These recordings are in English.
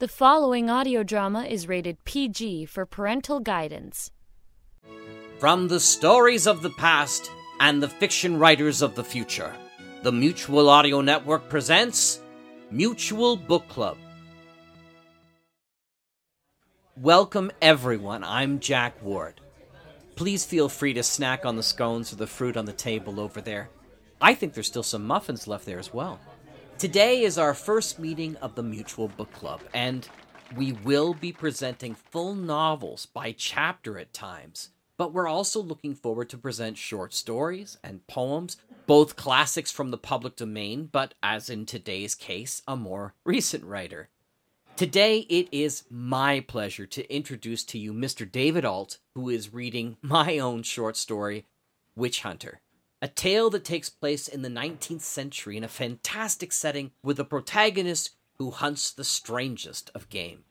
The following audio drama is rated PG for parental guidance. From the stories of the past and the fiction writers of the future, the Mutual Audio Network presents Mutual Book Club. Welcome, everyone. I'm Jack Ward. Please feel free to snack on the scones or the fruit on the table over there. I think there's still some muffins left there as well. Today is our first meeting of the Mutual Book Club, and we will be presenting full novels by chapter at times. But we're also looking forward to present short stories and poems, both classics from the public domain, but as in today's case, a more recent writer. Today, it is my pleasure to introduce to you Mr. David Ault, who is reading my own short story, Witch Hunter a tale that takes place in the 19th century in a fantastic setting with a protagonist who hunts the strangest of game.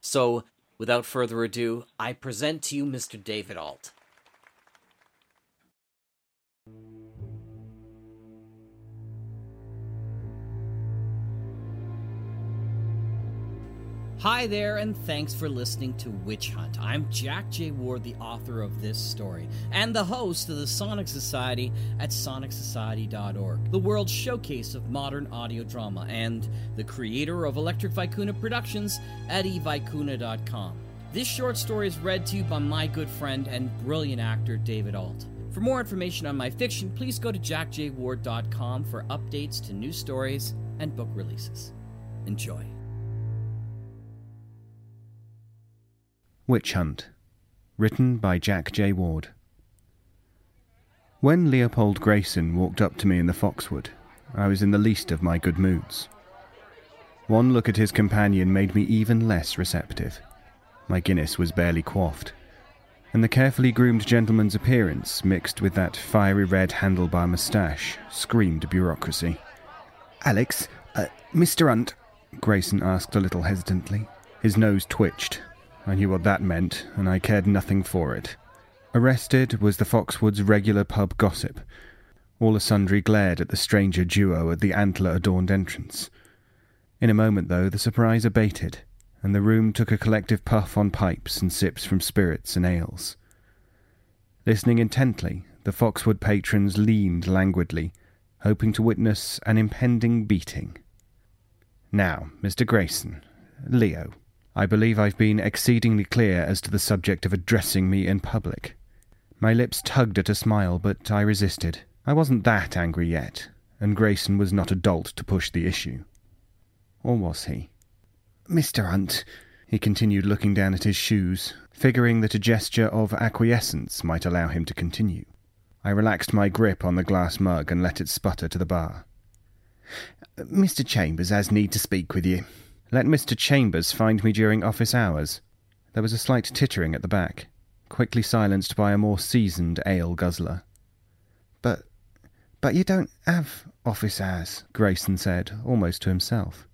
So, without further ado, I present to you Mr. David Ault. Hi there, and thanks for listening to Witch Hunt. I'm Jack J. Ward, the author of this story, and the host of the Sonic Society at sonicsociety.org, the world's showcase of modern audio drama, and the creator of Electric Vicuna Productions at evicuna.com. This short story is read to you by my good friend and brilliant actor David Ault. For more information on my fiction, please go to jackjward.com for updates to new stories and book releases. Enjoy. Witch Hunt, written by Jack J. Ward. When Leopold Grayson walked up to me in the Foxwood, I was in the least of my good moods. One look at his companion made me even less receptive. My Guinness was barely quaffed, and the carefully groomed gentleman's appearance, mixed with that fiery red handlebar moustache, screamed bureaucracy. Alex, uh, Mr. Hunt, Grayson asked a little hesitantly. His nose twitched, I knew what that meant, and I cared nothing for it. Arrested was the Foxwoods' regular pub gossip. All sundry glared at the stranger duo at the antler adorned entrance. In a moment, though, the surprise abated, and the room took a collective puff on pipes and sips from spirits and ales. Listening intently, the Foxwood patrons leaned languidly, hoping to witness an impending beating. Now, Mr. Grayson, Leo, I believe I've been exceedingly clear as to the subject of addressing me in public. My lips tugged at a smile, but I resisted. I wasn't that angry yet, and Grayson was not a dolt to push the issue. Or was he? Mr. Hunt, he continued, looking down at his shoes, figuring that a gesture of acquiescence might allow him to continue. I relaxed my grip on the glass mug and let it sputter to the bar. Mr. Chambers has need to speak with you, let Mr. Chambers find me during office hours. There was a slight tittering at the back, quickly silenced by a more seasoned ale guzzler. But, but you don't have office hours, Grayson said, almost to himself.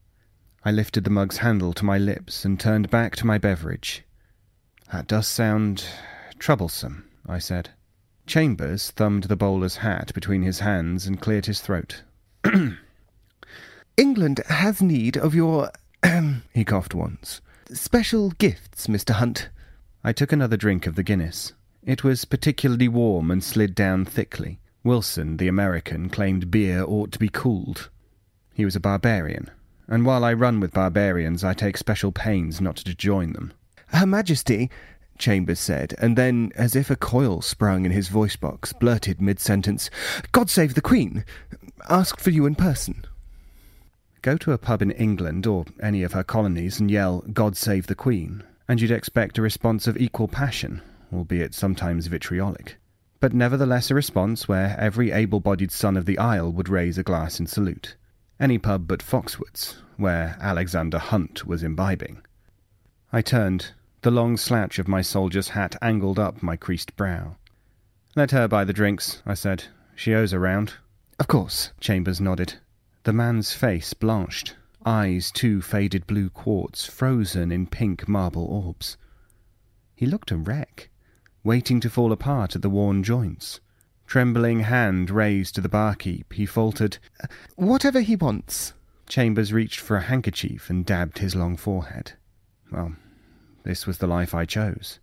I lifted the mug's handle to my lips and turned back to my beverage. That does sound troublesome, I said. Chambers thumbed the bowler's hat between his hands and cleared his throat. England has need of your he coughed once. Special gifts, Mr. Hunt. I took another drink of the Guinness. It was particularly warm and slid down thickly. Wilson, the American, claimed beer ought to be cooled. He was a barbarian, and while I run with barbarians, I take special pains not to join them. Her Majesty, Chambers said, and then, as if a coil sprung in his voice box, blurted mid sentence, God save the Queen! Asked for you in person. Go to a pub in England or any of her colonies and yell, God save the Queen, and you'd expect a response of equal passion, albeit sometimes vitriolic. But nevertheless a response where every able bodied son of the Isle would raise a glass in salute. Any pub but Foxwoods, where Alexander Hunt was imbibing. I turned, the long slouch of my soldier's hat angled up my creased brow. Let her buy the drinks, I said. She owes a round. Of course, Chambers nodded. The man's face blanched, eyes two faded blue quartz frozen in pink marble orbs. He looked a wreck, waiting to fall apart at the worn joints. Trembling hand raised to the barkeep, he faltered, Whatever he wants. Chambers reached for a handkerchief and dabbed his long forehead. Well, this was the life I chose.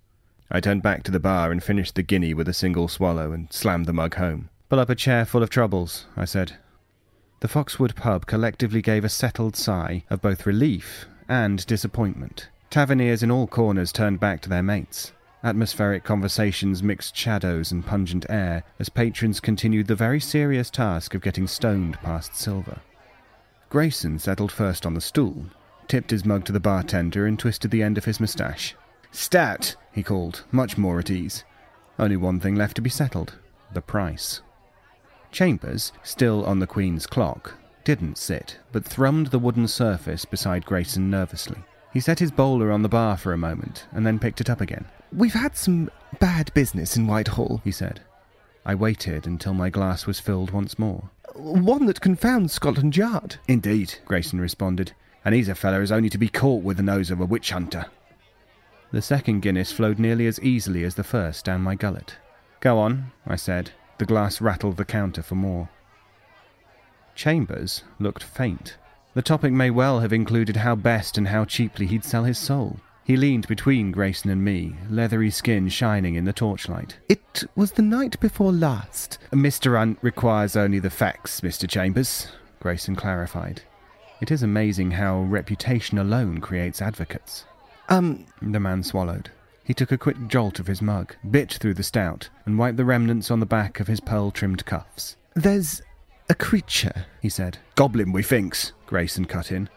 I turned back to the bar and finished the guinea with a single swallow and slammed the mug home. Pull up a chair full of troubles, I said. The Foxwood pub collectively gave a settled sigh of both relief and disappointment. Taverniers in all corners turned back to their mates. Atmospheric conversations mixed shadows and pungent air as patrons continued the very serious task of getting stoned past silver. Grayson settled first on the stool, tipped his mug to the bartender, and twisted the end of his moustache. Stat, he called, much more at ease. Only one thing left to be settled the price. Chambers, still on the Queen's clock, didn't sit, but thrummed the wooden surface beside Grayson nervously. He set his bowler on the bar for a moment and then picked it up again. We've had some bad business in Whitehall, he said. I waited until my glass was filled once more. One that confounds Scotland Yard. Indeed, Grayson responded. And he's a fellow who's only to be caught with the nose of a witch hunter. The second Guinness flowed nearly as easily as the first down my gullet. Go on, I said. The glass rattled the counter for more. Chambers looked faint. The topic may well have included how best and how cheaply he'd sell his soul. He leaned between Grayson and me, leathery skin shining in the torchlight. It was the night before last. Mr. Hunt requires only the facts, Mr. Chambers, Grayson clarified. It is amazing how reputation alone creates advocates. Um, the man swallowed. He took a quick jolt of his mug, bit through the stout, and wiped the remnants on the back of his pearl trimmed cuffs. There's a creature, he said. Goblin, we thinks, Grayson cut in.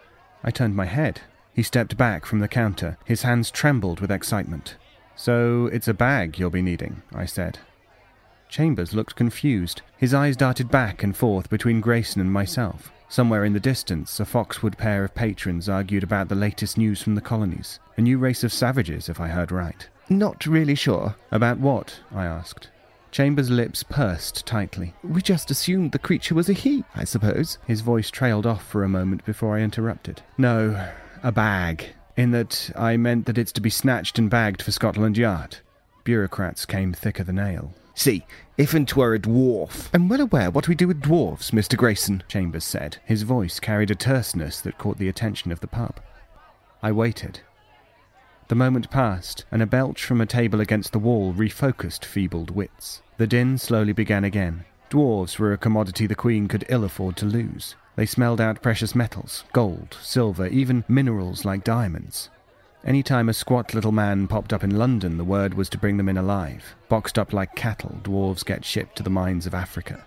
I turned my head. He stepped back from the counter. His hands trembled with excitement. So it's a bag you'll be needing, I said. Chambers looked confused. His eyes darted back and forth between Grayson and myself. Somewhere in the distance, a Foxwood pair of patrons argued about the latest news from the colonies. A new race of savages, if I heard right. Not really sure. About what? I asked. Chambers' lips pursed tightly. We just assumed the creature was a he, I suppose. His voice trailed off for a moment before I interrupted. No, a bag. In that I meant that it's to be snatched and bagged for Scotland Yard. Bureaucrats came thicker than ale. See, if and twere a dwarf. I'm well aware what we do with dwarfs, Mr. Grayson, Chambers said. His voice carried a terseness that caught the attention of the pub. I waited. The moment passed, and a belch from a table against the wall refocused feebled wits. The din slowly began again. Dwarves were a commodity the Queen could ill afford to lose. They smelled out precious metals, gold, silver, even minerals like diamonds. Any time a squat little man popped up in London, the word was to bring them in alive. Boxed up like cattle, dwarves get shipped to the mines of Africa.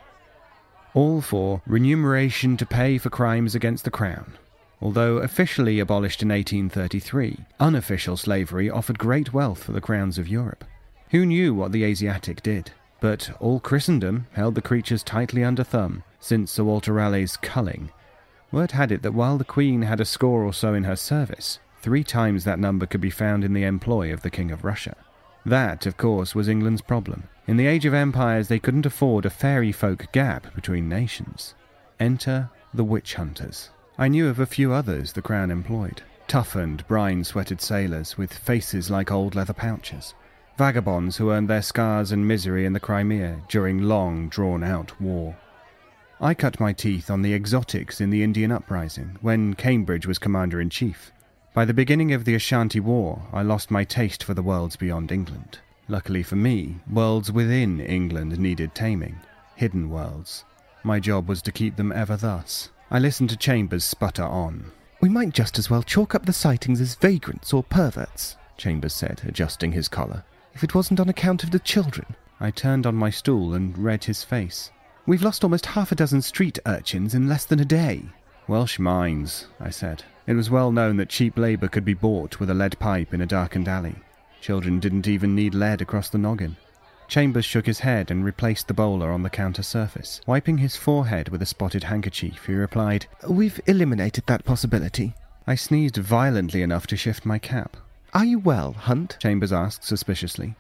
All for remuneration to pay for crimes against the crown. Although officially abolished in 1833, unofficial slavery offered great wealth for the crowns of Europe. Who knew what the Asiatic did? But all Christendom held the creatures tightly under thumb since Sir Walter Raleigh's culling. Word had it that while the Queen had a score or so in her service, Three times that number could be found in the employ of the King of Russia. That, of course, was England's problem. In the age of empires, they couldn't afford a fairy folk gap between nations. Enter the witch hunters. I knew of a few others the Crown employed. Toughened, brine sweated sailors with faces like old leather pouches. Vagabonds who earned their scars and misery in the Crimea during long, drawn out war. I cut my teeth on the exotics in the Indian uprising when Cambridge was commander in chief. By the beginning of the Ashanti War, I lost my taste for the worlds beyond England. Luckily for me, worlds within England needed taming. Hidden worlds. My job was to keep them ever thus. I listened to Chambers sputter on. We might just as well chalk up the sightings as vagrants or perverts, Chambers said, adjusting his collar. If it wasn't on account of the children. I turned on my stool and read his face. We've lost almost half a dozen street urchins in less than a day. Welsh mines, I said. It was well known that cheap labour could be bought with a lead pipe in a darkened alley. Children didn't even need lead across the noggin. Chambers shook his head and replaced the bowler on the counter surface. Wiping his forehead with a spotted handkerchief, he replied, We've eliminated that possibility. I sneezed violently enough to shift my cap. Are you well, Hunt? Chambers asked suspiciously.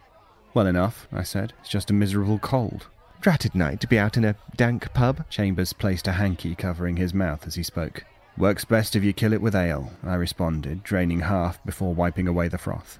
Well enough, I said. It's just a miserable cold. Dratted night to be out in a dank pub. Chambers placed a hanky covering his mouth as he spoke. Works best if you kill it with ale, I responded, draining half before wiping away the froth.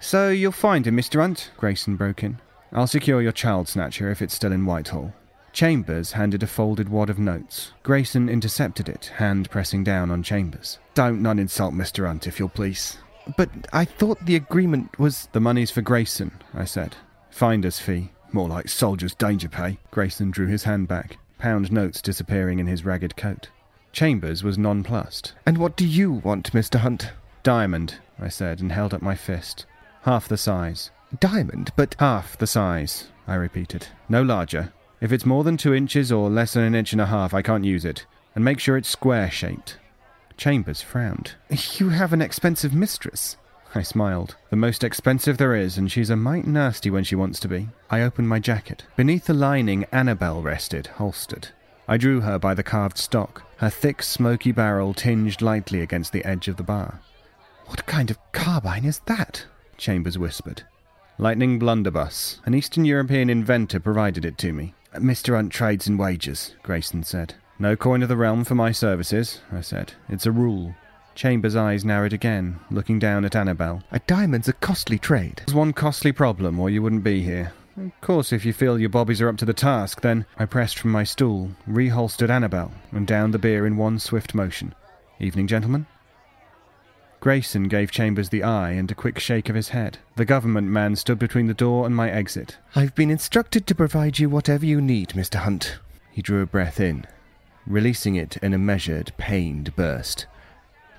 So you'll find him, Mr. Hunt, Grayson broke in. I'll secure your child snatcher if it's still in Whitehall. Chambers handed a folded wad of notes. Grayson intercepted it, hand pressing down on Chambers. Don't none insult Mr. Hunt, if you'll please. But I thought the agreement was. The money's for Grayson, I said. Finder's fee. More like soldier's danger pay. Grayson drew his hand back, pound notes disappearing in his ragged coat. Chambers was nonplussed. And what do you want, Mr. Hunt? Diamond, I said, and held up my fist. Half the size. Diamond, but. Half the size, I repeated. No larger. If it's more than two inches or less than an inch and a half, I can't use it. And make sure it's square shaped. Chambers frowned. You have an expensive mistress. I smiled. The most expensive there is, and she's a mite nasty when she wants to be. I opened my jacket. Beneath the lining, Annabel rested, holstered. I drew her by the carved stock, her thick, smoky barrel tinged lightly against the edge of the bar. What kind of carbine is that? Chambers whispered. Lightning Blunderbuss. An Eastern European inventor provided it to me. Uh, Mr. Hunt trades in wages, Grayson said. No coin of the realm for my services, I said. It's a rule. Chambers' eyes narrowed again, looking down at Annabel. A diamond's a costly trade. There's one costly problem, or you wouldn't be here. Of course, if you feel your bobbies are up to the task, then I pressed from my stool, reholstered Annabel, and downed the beer in one swift motion. Evening, gentlemen. Grayson gave Chambers the eye and a quick shake of his head. The government man stood between the door and my exit. I've been instructed to provide you whatever you need, Mr. Hunt. He drew a breath in, releasing it in a measured, pained burst.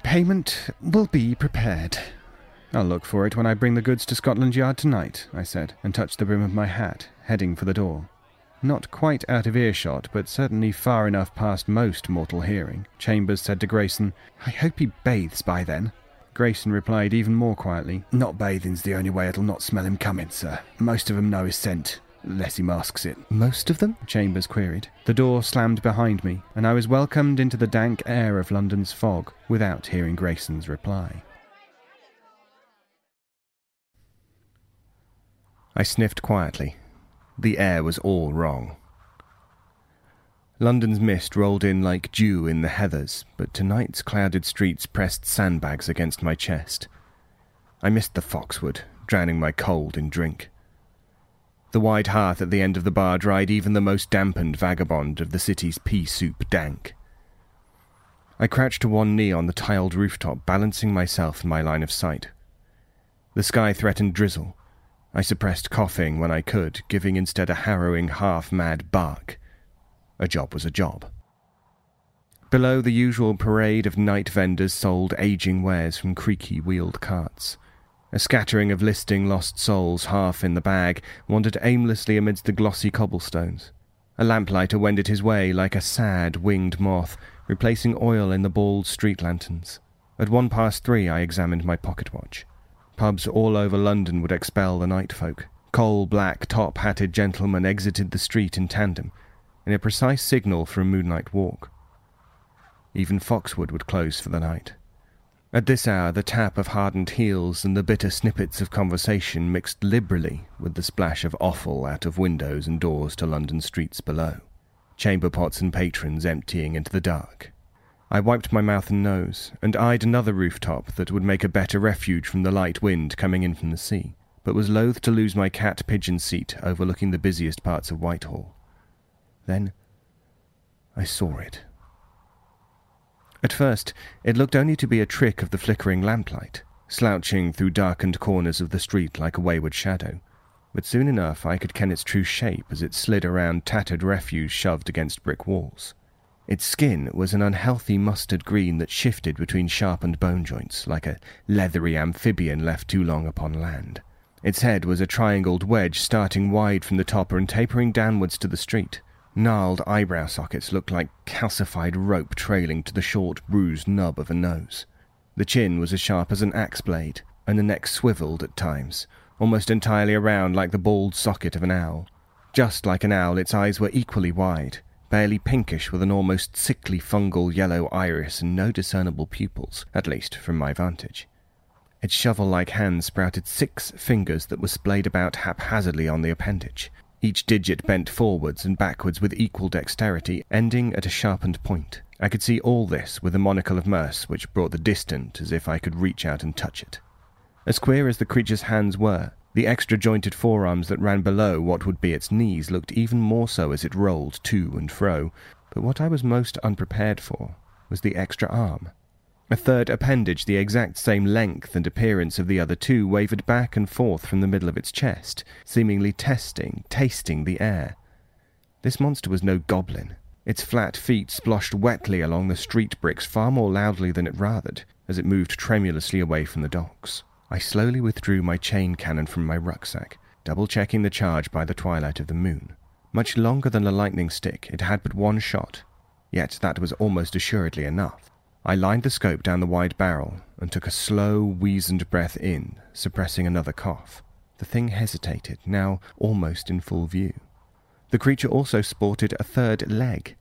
Payment will be prepared. I'll look for it when I bring the goods to Scotland Yard tonight, I said, and touched the brim of my hat, heading for the door. Not quite out of earshot, but certainly far enough past most mortal hearing, Chambers said to Grayson, I hope he bathes by then. Grayson replied even more quietly, Not bathing's the only way it'll not smell him coming, sir. Most of 'em know his scent, unless he masks it. Most of them? Chambers queried. The door slammed behind me, and I was welcomed into the dank air of London's fog without hearing Grayson's reply. I sniffed quietly. The air was all wrong. London's mist rolled in like dew in the heathers, but tonight's clouded streets pressed sandbags against my chest. I missed the Foxwood, drowning my cold in drink. The wide hearth at the end of the bar dried even the most dampened vagabond of the city's pea soup dank. I crouched to one knee on the tiled rooftop, balancing myself in my line of sight. The sky threatened drizzle. I suppressed coughing when I could, giving instead a harrowing half mad bark. A job was a job. Below, the usual parade of night vendors sold aging wares from creaky wheeled carts. A scattering of listing lost souls, half in the bag, wandered aimlessly amidst the glossy cobblestones. A lamplighter wended his way like a sad, winged moth, replacing oil in the bald street lanterns. At one past three, I examined my pocket watch. Pubs all over London would expel the night folk. Coal black, top hatted gentlemen exited the street in tandem, in a precise signal for a moonlight walk. Even Foxwood would close for the night. At this hour, the tap of hardened heels and the bitter snippets of conversation mixed liberally with the splash of offal out of windows and doors to London streets below, chamber pots and patrons emptying into the dark. I wiped my mouth and nose, and eyed another rooftop that would make a better refuge from the light wind coming in from the sea, but was loath to lose my cat pigeon seat overlooking the busiest parts of Whitehall. Then I saw it. At first, it looked only to be a trick of the flickering lamplight, slouching through darkened corners of the street like a wayward shadow. But soon enough I could ken its true shape as it slid around tattered refuse shoved against brick walls. Its skin was an unhealthy mustard green that shifted between sharpened bone joints, like a leathery amphibian left too long upon land. Its head was a triangled wedge starting wide from the top and tapering downwards to the street. Gnarled eyebrow sockets looked like calcified rope trailing to the short, bruised nub of a nose. The chin was as sharp as an axe blade, and the neck swiveled at times, almost entirely around like the bald socket of an owl. Just like an owl, its eyes were equally wide, barely pinkish with an almost sickly fungal yellow iris and no discernible pupils, at least from my vantage. Its shovel like hand sprouted six fingers that were splayed about haphazardly on the appendage, each digit bent forwards and backwards with equal dexterity, ending at a sharpened point. I could see all this with a monocle of Merce which brought the distant as if I could reach out and touch it. As queer as the creature's hands were, The extra jointed forearms that ran below what would be its knees looked even more so as it rolled to and fro, but what I was most unprepared for was the extra arm. A third appendage, the exact same length and appearance of the other two, wavered back and forth from the middle of its chest, seemingly testing, tasting the air. This monster was no goblin. Its flat feet splashed wetly along the street bricks far more loudly than it rathered as it moved tremulously away from the docks. I slowly withdrew my chain cannon from my rucksack, double checking the charge by the twilight of the moon. Much longer than a lightning stick, it had but one shot, yet that was almost assuredly enough. I lined the scope down the wide barrel and took a slow, wheezed breath in, suppressing another cough. The thing hesitated, now almost in full view. The creature also sported a third leg.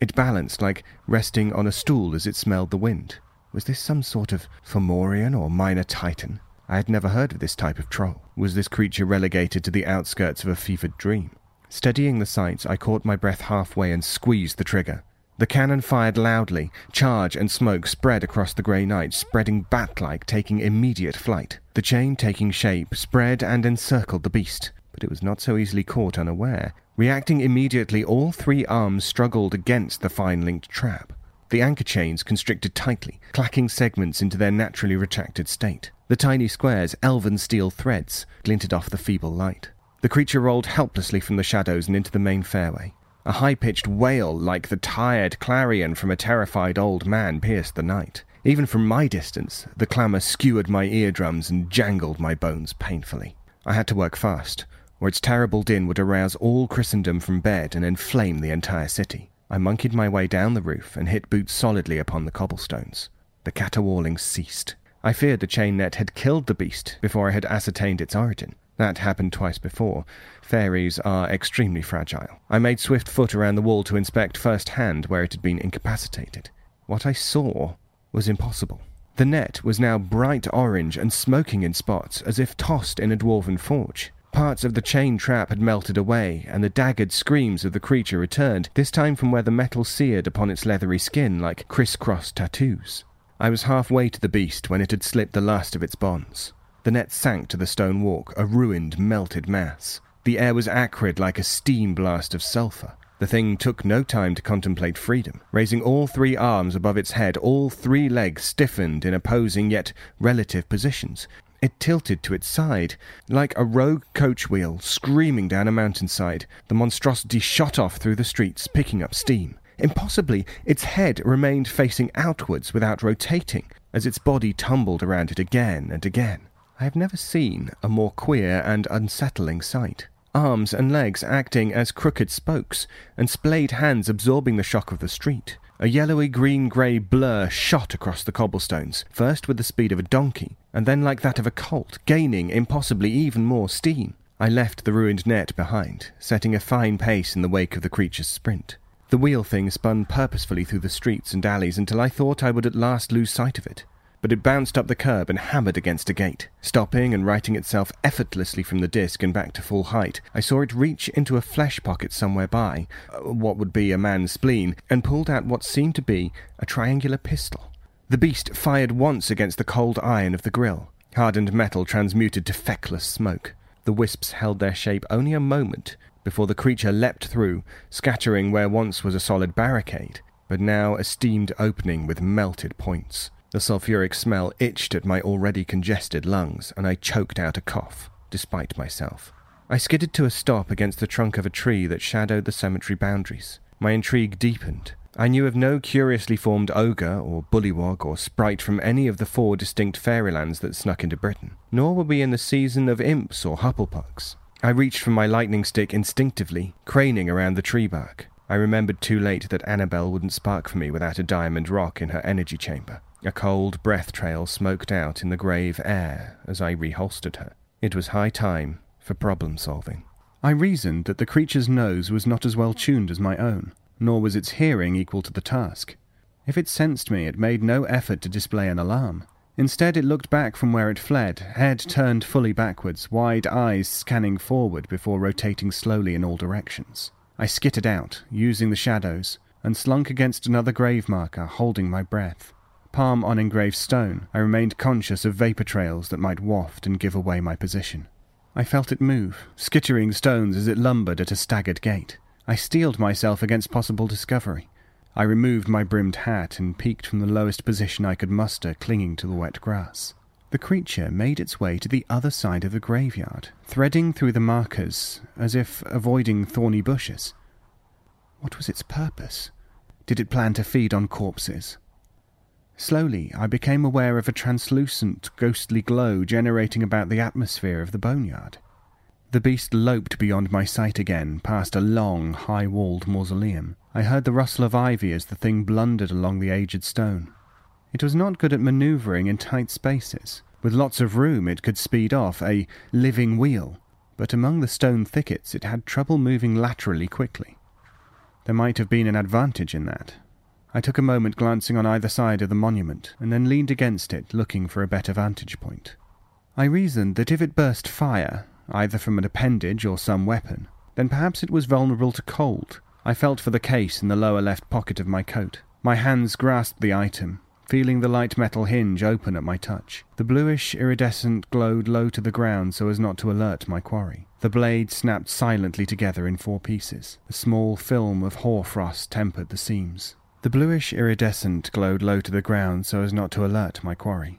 It balanced like resting on a stool as it smelled the wind. Was this some sort of Fomorian or minor titan? I had never heard of this type of troll. Was this creature relegated to the outskirts of a fevered dream? Steadying the sights, I caught my breath halfway and squeezed the trigger. The cannon fired loudly. Charge and smoke spread across the grey night, spreading bat like, taking immediate flight. The chain, taking shape, spread and encircled the beast, but it was not so easily caught unaware. Reacting immediately, all three arms struggled against the fine linked trap. The anchor chains constricted tightly, clacking segments into their naturally retracted state. The tiny squares, elven steel threads, glinted off the feeble light. The creature rolled helplessly from the shadows and into the main fairway. A high pitched wail, like the tired clarion from a terrified old man, pierced the night. Even from my distance, the clamour skewered my eardrums and jangled my bones painfully. I had to work fast, or its terrible din would arouse all Christendom from bed and inflame the entire city. I monkeyed my way down the roof and hit boots solidly upon the cobblestones. The caterwauling ceased. I feared the chain net had killed the beast before I had ascertained its origin. That happened twice before. Fairies are extremely fragile. I made swift foot around the wall to inspect first hand where it had been incapacitated. What I saw was impossible. The net was now bright orange and smoking in spots as if tossed in a dwarven forge. Parts of the chain trap had melted away, and the daggered screams of the creature returned, this time from where the metal seared upon its leathery skin like criss-cross tattoos. I was halfway to the beast when it had slipped the last of its bonds. The net sank to the stone walk, a ruined, melted mass. The air was acrid like a steam blast of sulphur. The thing took no time to contemplate freedom. Raising all three arms above its head, all three legs stiffened in opposing yet relative positions. It tilted to its side. Like a rogue coach wheel screaming down a mountainside, the monstrosity shot off through the streets, picking up steam. Impossibly, its head remained facing outwards without rotating, as its body tumbled around it again and again. I have never seen a more queer and unsettling sight. Arms and legs acting as crooked spokes, and splayed hands absorbing the shock of the street. A yellowy green grey blur shot across the cobblestones, first with the speed of a donkey, and then like that of a colt, gaining impossibly even more steam. I left the ruined net behind, setting a fine pace in the wake of the creature's sprint. The wheel thing spun purposefully through the streets and alleys until I thought I would at last lose sight of it but it bounced up the curb and hammered against a gate. Stopping and righting itself effortlessly from the disc and back to full height, I saw it reach into a flesh pocket somewhere by, uh, what would be a man's spleen, and pulled out what seemed to be a triangular pistol. The beast fired once against the cold iron of the grill. Hardened metal transmuted to feckless smoke. The wisps held their shape only a moment before the creature leapt through, scattering where once was a solid barricade, but now a steamed opening with melted points. The sulphuric smell itched at my already congested lungs, and I choked out a cough, despite myself. I skidded to a stop against the trunk of a tree that shadowed the cemetery boundaries. My intrigue deepened. I knew of no curiously formed ogre or bullywog or sprite from any of the four distinct fairylands that snuck into Britain, nor were we in the season of imps or hupplepugs. I reached for my lightning stick instinctively, craning around the tree bark. I remembered too late that Annabel wouldn't spark for me without a diamond rock in her energy chamber. A cold breath trail smoked out in the grave air as I reholstered her. It was high time for problem solving. I reasoned that the creature's nose was not as well tuned as my own, nor was its hearing equal to the task. If it sensed me, it made no effort to display an alarm. Instead, it looked back from where it fled, head turned fully backwards, wide eyes scanning forward before rotating slowly in all directions. I skittered out, using the shadows, and slunk against another grave marker, holding my breath palm on engraved stone, I remained conscious of vapour trails that might waft and give away my position. I felt it move, skittering stones as it lumbered at a staggered gait. I steeled myself against possible discovery. I removed my brimmed hat and peeked from the lowest position I could muster, clinging to the wet grass. The creature made its way to the other side of the graveyard, threading through the markers as if avoiding thorny bushes. What was its purpose? Did it plan to feed on corpses? Slowly, I became aware of a translucent, ghostly glow generating about the atmosphere of the boneyard. The beast loped beyond my sight again, past a long, high walled mausoleum. I heard the rustle of ivy as the thing blundered along the aged stone. It was not good at manoeuvring in tight spaces. With lots of room, it could speed off, a living wheel, but among the stone thickets, it had trouble moving laterally quickly. There might have been an advantage in that. I took a moment glancing on either side of the monument, and then leaned against it, looking for a better vantage point. I reasoned that if it burst fire, either from an appendage or some weapon, then perhaps it was vulnerable to cold. I felt for the case in the lower left pocket of my coat. My hands grasped the item, feeling the light metal hinge open at my touch. The bluish iridescent glowed low to the ground so as not to alert my quarry. The blade snapped silently together in four pieces. A small film of hoarfrost tempered the seams. The bluish iridescent glowed low to the ground so as not to alert my quarry.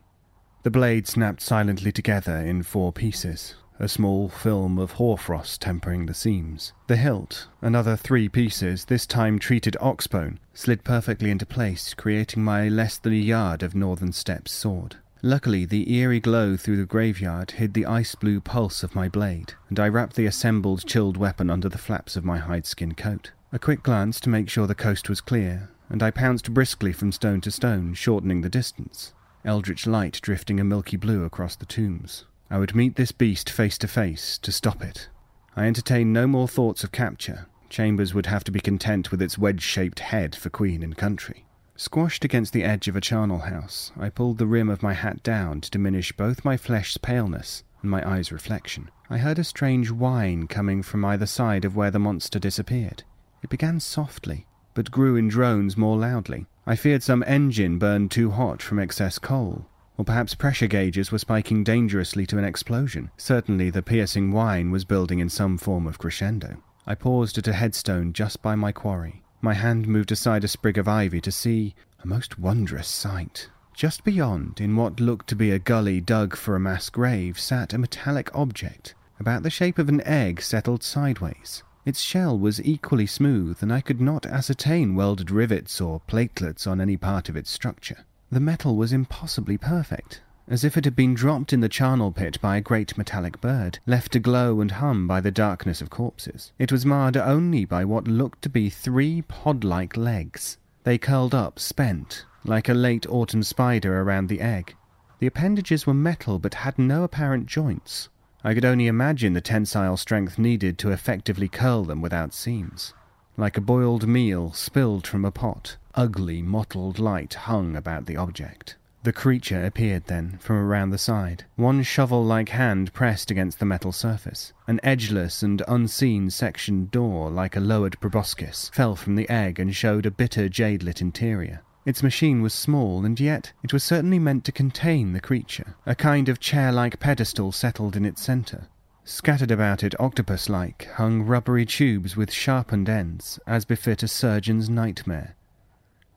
The blade snapped silently together in four pieces a small film of hoarfrost tempering the seams. The hilt, another three pieces, this time treated oxbone, slid perfectly into place, creating my less than a yard of Northern Steppes sword. Luckily, the eerie glow through the graveyard hid the ice blue pulse of my blade, and I wrapped the assembled chilled weapon under the flaps of my hide-skin coat. A quick glance to make sure the coast was clear, and I pounced briskly from stone to stone, shortening the distance. Eldritch light drifting a milky blue across the tombs. I would meet this beast face to face to stop it. I entertained no more thoughts of capture. Chambers would have to be content with its wedge shaped head for queen and country. Squashed against the edge of a charnel house, I pulled the rim of my hat down to diminish both my flesh's paleness and my eye's reflection. I heard a strange whine coming from either side of where the monster disappeared. It began softly, but grew in drones more loudly. I feared some engine burned too hot from excess coal, or perhaps pressure gauges were spiking dangerously to an explosion. Certainly the piercing whine was building in some form of crescendo. I paused at a headstone just by my quarry. My hand moved aside a sprig of ivy to see a most wondrous sight. Just beyond, in what looked to be a gully dug for a mass grave, sat a metallic object, about the shape of an egg settled sideways. Its shell was equally smooth, and I could not ascertain welded rivets or platelets on any part of its structure. The metal was impossibly perfect, as if it had been dropped in the charnel pit by a great metallic bird, left to glow and hum by the darkness of corpses. It was marred only by what looked to be three pod-like legs. They curled up, spent, like a late autumn spider around the egg. The appendages were metal but had no apparent joints. I could only imagine the tensile strength needed to effectively curl them without seams. Like a boiled meal spilled from a pot, ugly, mottled light hung about the object. The creature appeared then, from around the side. One shovel like hand pressed against the metal surface. An edgeless and unseen sectioned door, like a lowered proboscis, fell from the egg and showed a bitter jade lit interior. Its machine was small, and yet it was certainly meant to contain the creature. A kind of chair like pedestal settled in its centre. Scattered about it, octopus like, hung rubbery tubes with sharpened ends, as befit a surgeon's nightmare.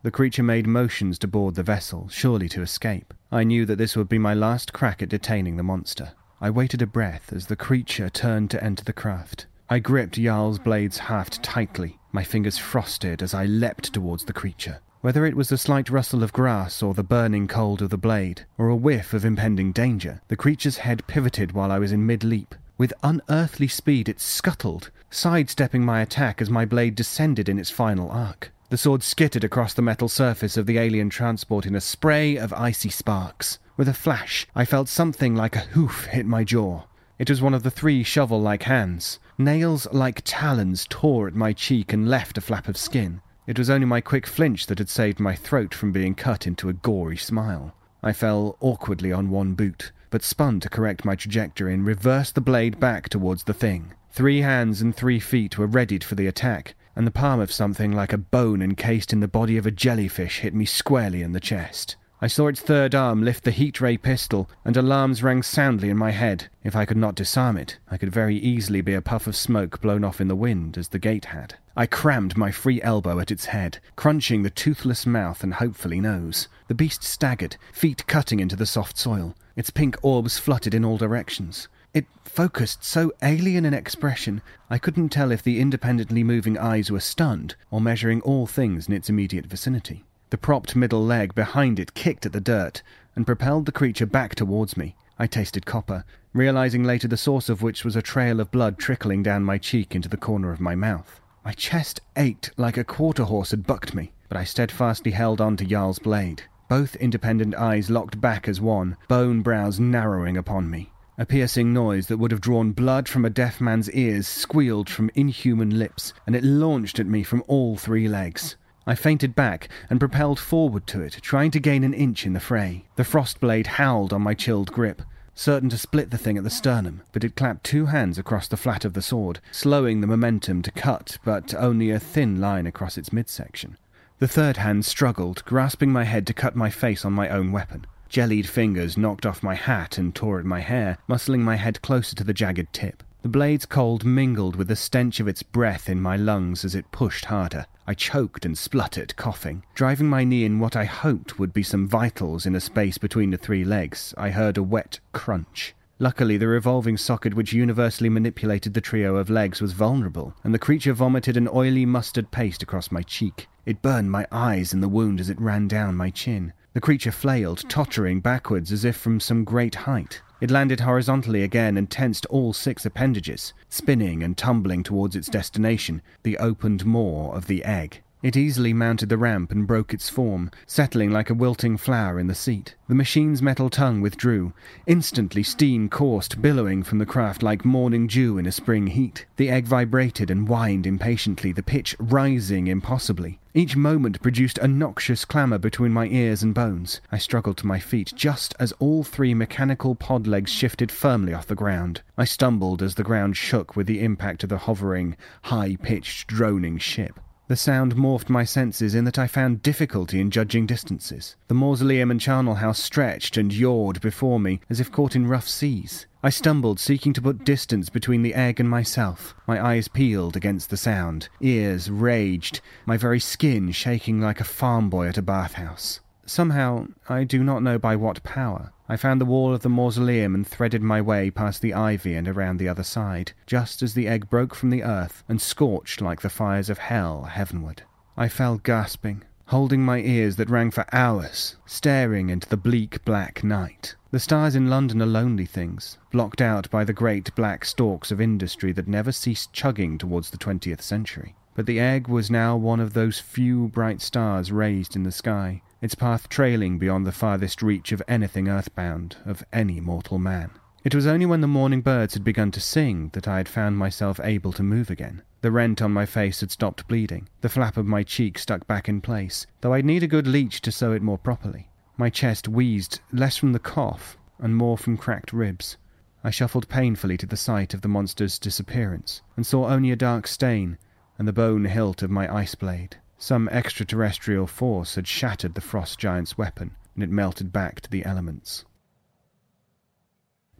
The creature made motions to board the vessel, surely to escape. I knew that this would be my last crack at detaining the monster. I waited a breath as the creature turned to enter the craft. I gripped Jarl's blade's haft tightly, my fingers frosted as I leapt towards the creature. Whether it was the slight rustle of grass or the burning cold of the blade, or a whiff of impending danger, the creature's head pivoted while I was in mid leap. With unearthly speed, it scuttled, sidestepping my attack as my blade descended in its final arc. The sword skittered across the metal surface of the alien transport in a spray of icy sparks. With a flash, I felt something like a hoof hit my jaw. It was one of the three shovel like hands. Nails like talons tore at my cheek and left a flap of skin. It was only my quick flinch that had saved my throat from being cut into a gory smile. I fell awkwardly on one boot but spun to correct my trajectory and reversed the blade back towards the thing. Three hands and three feet were readied for the attack, and the palm of something like a bone encased in the body of a jellyfish hit me squarely in the chest. I saw its third arm lift the heat ray pistol, and alarms rang soundly in my head. If I could not disarm it, I could very easily be a puff of smoke blown off in the wind, as the gate had. I crammed my free elbow at its head, crunching the toothless mouth and hopefully nose. The beast staggered, feet cutting into the soft soil. Its pink orbs fluttered in all directions. It focused so alien an expression, I couldn't tell if the independently moving eyes were stunned or measuring all things in its immediate vicinity. The propped middle leg behind it kicked at the dirt and propelled the creature back towards me. I tasted copper, realizing later the source of which was a trail of blood trickling down my cheek into the corner of my mouth. My chest ached like a quarter horse had bucked me, but I steadfastly held on to Jarl's blade. Both independent eyes locked back as one, bone brows narrowing upon me. A piercing noise that would have drawn blood from a deaf man's ears squealed from inhuman lips, and it launched at me from all three legs. I fainted back and propelled forward to it, trying to gain an inch in the fray. The frost blade howled on my chilled grip, certain to split the thing at the sternum, but it clapped two hands across the flat of the sword, slowing the momentum to cut but only a thin line across its midsection. The third hand struggled, grasping my head to cut my face on my own weapon. Jellied fingers knocked off my hat and tore at my hair, muscling my head closer to the jagged tip. The blade's cold mingled with the stench of its breath in my lungs as it pushed harder. I choked and spluttered, coughing. Driving my knee in what I hoped would be some vitals in a space between the three legs, I heard a wet crunch. Luckily, the revolving socket which universally manipulated the trio of legs was vulnerable, and the creature vomited an oily mustard paste across my cheek. It burned my eyes in the wound as it ran down my chin. The creature flailed, tottering backwards as if from some great height. It landed horizontally again and tensed all six appendages, spinning and tumbling towards its destination, the opened maw of the egg. It easily mounted the ramp and broke its form, settling like a wilting flower in the seat. The machine's metal tongue withdrew. Instantly steam coursed, billowing from the craft like morning dew in a spring heat. The egg vibrated and whined impatiently, the pitch rising impossibly. Each moment produced a noxious clamour between my ears and bones. I struggled to my feet just as all three mechanical pod legs shifted firmly off the ground. I stumbled as the ground shook with the impact of the hovering, high pitched, droning ship. The sound morphed my senses in that I found difficulty in judging distances. The mausoleum and charnel house stretched and yawed before me as if caught in rough seas. I stumbled, seeking to put distance between the egg and myself. My eyes peeled against the sound, ears raged, my very skin shaking like a farm boy at a bathhouse. Somehow, I do not know by what power, I found the wall of the mausoleum and threaded my way past the ivy and around the other side, just as the egg broke from the earth and scorched like the fires of hell heavenward. I fell gasping, holding my ears that rang for hours, staring into the bleak black night. The stars in London are lonely things, blocked out by the great black stalks of industry that never ceased chugging towards the twentieth century. But the egg was now one of those few bright stars raised in the sky, its path trailing beyond the farthest reach of anything earthbound, of any mortal man. It was only when the morning birds had begun to sing that I had found myself able to move again. The rent on my face had stopped bleeding. The flap of my cheek stuck back in place, though I'd need a good leech to sew it more properly. My chest wheezed, less from the cough, and more from cracked ribs. I shuffled painfully to the site of the monster's disappearance, and saw only a dark stain and the bone hilt of my ice blade. Some extraterrestrial force had shattered the frost giant's weapon, and it melted back to the elements.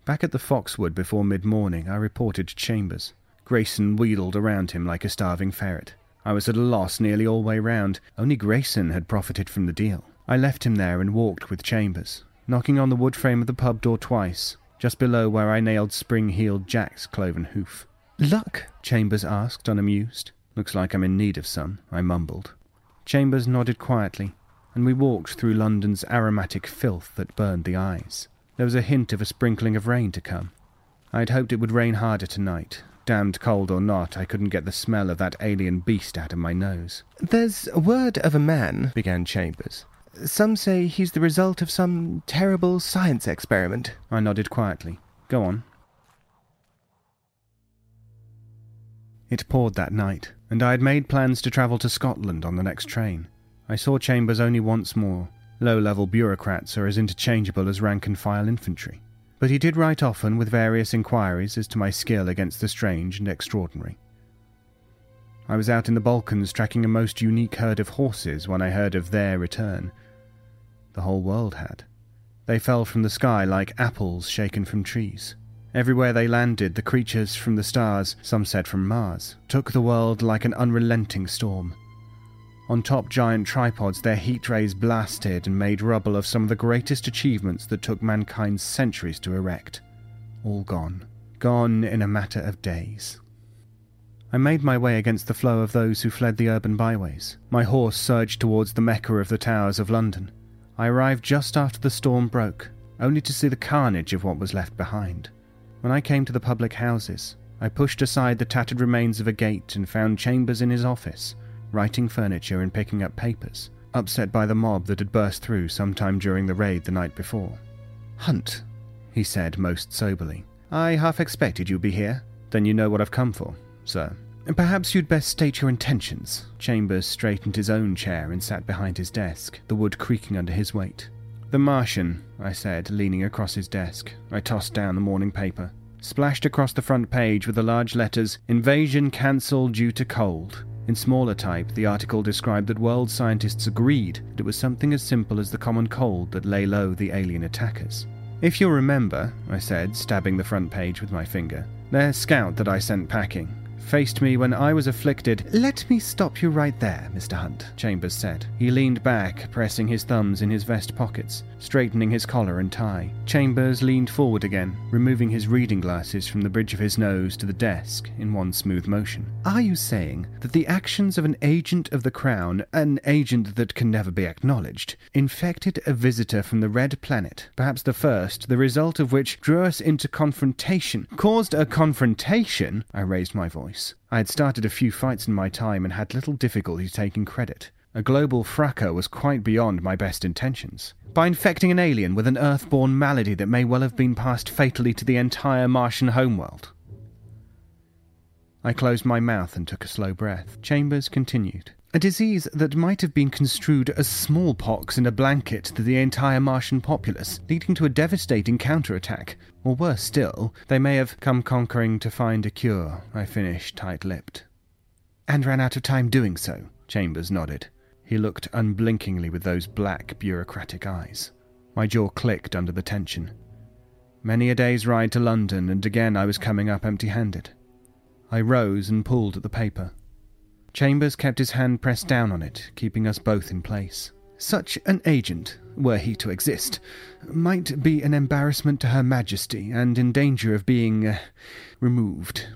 Back at the Foxwood before mid morning, I reported to Chambers. Grayson wheedled around him like a starving ferret. I was at a loss nearly all way round. Only Grayson had profited from the deal. I left him there and walked with Chambers, knocking on the wood frame of the pub door twice, just below where I nailed spring heeled Jack's cloven hoof. Luck? Chambers asked, unamused. Looks like I'm in need of some, I mumbled. Chambers nodded quietly, and we walked through London's aromatic filth that burned the eyes. There was a hint of a sprinkling of rain to come. I had hoped it would rain harder tonight. Damned cold or not, I couldn't get the smell of that alien beast out of my nose. There's a word of a man, began Chambers. Some say he's the result of some terrible science experiment. I nodded quietly. Go on. It poured that night, and I had made plans to travel to Scotland on the next train. I saw Chambers only once more. Low level bureaucrats are as interchangeable as rank and file infantry. But he did write often with various inquiries as to my skill against the strange and extraordinary. I was out in the Balkans tracking a most unique herd of horses when I heard of their return. The whole world had. They fell from the sky like apples shaken from trees. Everywhere they landed, the creatures from the stars, some said from Mars, took the world like an unrelenting storm. On top giant tripods, their heat rays blasted and made rubble of some of the greatest achievements that took mankind centuries to erect. All gone. Gone in a matter of days. I made my way against the flow of those who fled the urban byways. My horse surged towards the Mecca of the towers of London. I arrived just after the storm broke, only to see the carnage of what was left behind. When I came to the public houses, I pushed aside the tattered remains of a gate and found Chambers in his office, righting furniture and picking up papers, upset by the mob that had burst through sometime during the raid the night before. Hunt, he said most soberly. I half expected you'd be here. Then you know what I've come for, sir. Perhaps you'd best state your intentions. Chambers straightened his own chair and sat behind his desk, the wood creaking under his weight. The Martian, I said, leaning across his desk. I tossed down the morning paper. Splashed across the front page were the large letters Invasion cancelled due to cold. In smaller type, the article described that world scientists agreed that it was something as simple as the common cold that lay low the alien attackers. If you'll remember, I said, stabbing the front page with my finger, their scout that I sent packing, faced me when I was afflicted. Let me stop you right there, Mr. Hunt, Chambers said. He leaned back, pressing his thumbs in his vest pockets, straightening his collar and tie. Chambers leaned forward again, removing his reading glasses from the bridge of his nose to the desk in one smooth motion. Are you saying that the actions of an agent of the Crown, an agent that can never be acknowledged, infected a visitor from the Red Planet, perhaps the first, the result of which drew us into confrontation? Caused a confrontation? I raised my voice. I had started a few fights in my time and had little difficulty taking credit. A global fracas was quite beyond my best intentions. By infecting an alien with an earthborn malady that may well have been passed fatally to the entire Martian homeworld. I closed my mouth and took a slow breath. Chambers continued. A disease that might have been construed as smallpox in a blanket to the entire Martian populace, leading to a devastating counterattack. Or worse still, they may have come conquering to find a cure, I finished tight lipped. And ran out of time doing so, Chambers nodded. He looked unblinkingly with those black, bureaucratic eyes. My jaw clicked under the tension. Many a day's ride to London, and again I was coming up empty handed. I rose and pulled at the paper. Chambers kept his hand pressed down on it, keeping us both in place. Such an agent, were he to exist, might be an embarrassment to Her Majesty and in danger of being uh, removed.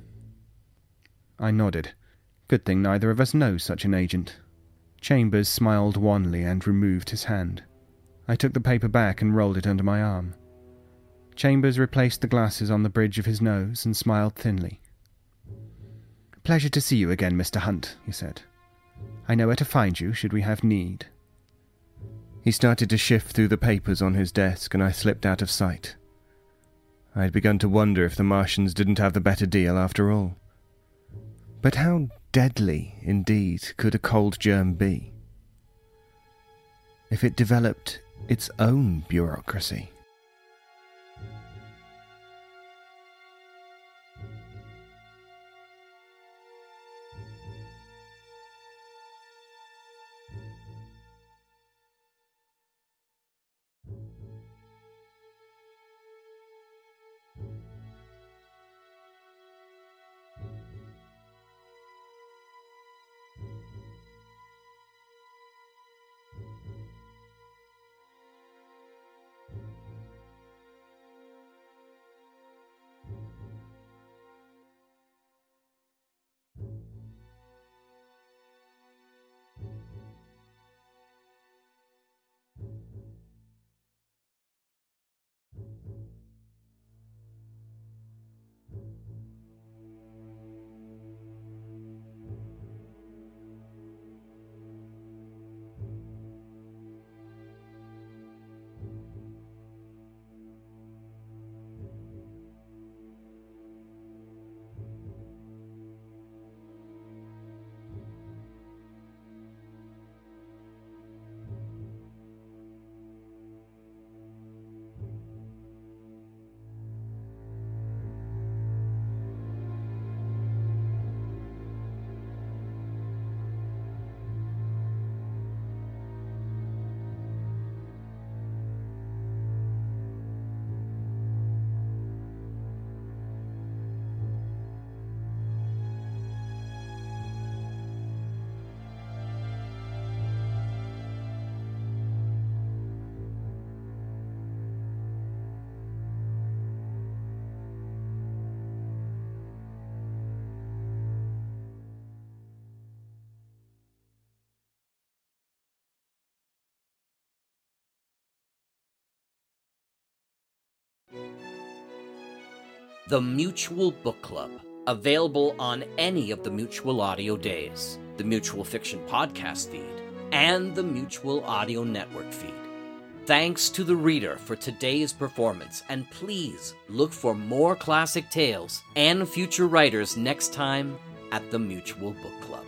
I nodded. Good thing neither of us knows such an agent. Chambers smiled wanly and removed his hand. I took the paper back and rolled it under my arm. Chambers replaced the glasses on the bridge of his nose and smiled thinly. Pleasure to see you again, Mr. Hunt, he said. I know where to find you should we have need. He started to shift through the papers on his desk, and I slipped out of sight. I had begun to wonder if the Martians didn't have the better deal after all. But how deadly, indeed, could a cold germ be? If it developed its own bureaucracy. The Mutual Book Club, available on any of the Mutual Audio days, the Mutual Fiction podcast feed, and the Mutual Audio Network feed. Thanks to the reader for today's performance, and please look for more classic tales and future writers next time at the Mutual Book Club.